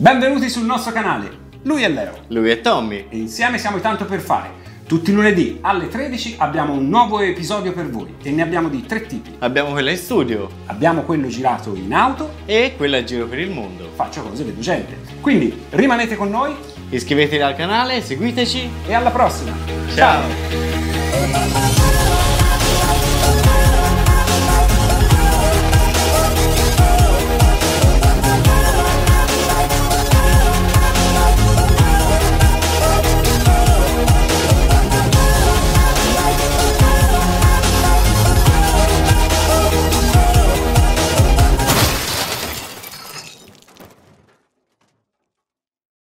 Benvenuti sul nostro canale. Lui è Leo Lui è Tommy. e insieme siamo tanto per fare. Tutti i lunedì alle 13 abbiamo un nuovo episodio per voi e ne abbiamo di tre tipi. Abbiamo quella in studio Abbiamo quello girato in auto, e quella a giro per il mondo. faccio cose, vedo gente. Quindi rimanete con noi Iscrivetevi al canale, seguiteci. e alla prossima. Ciao.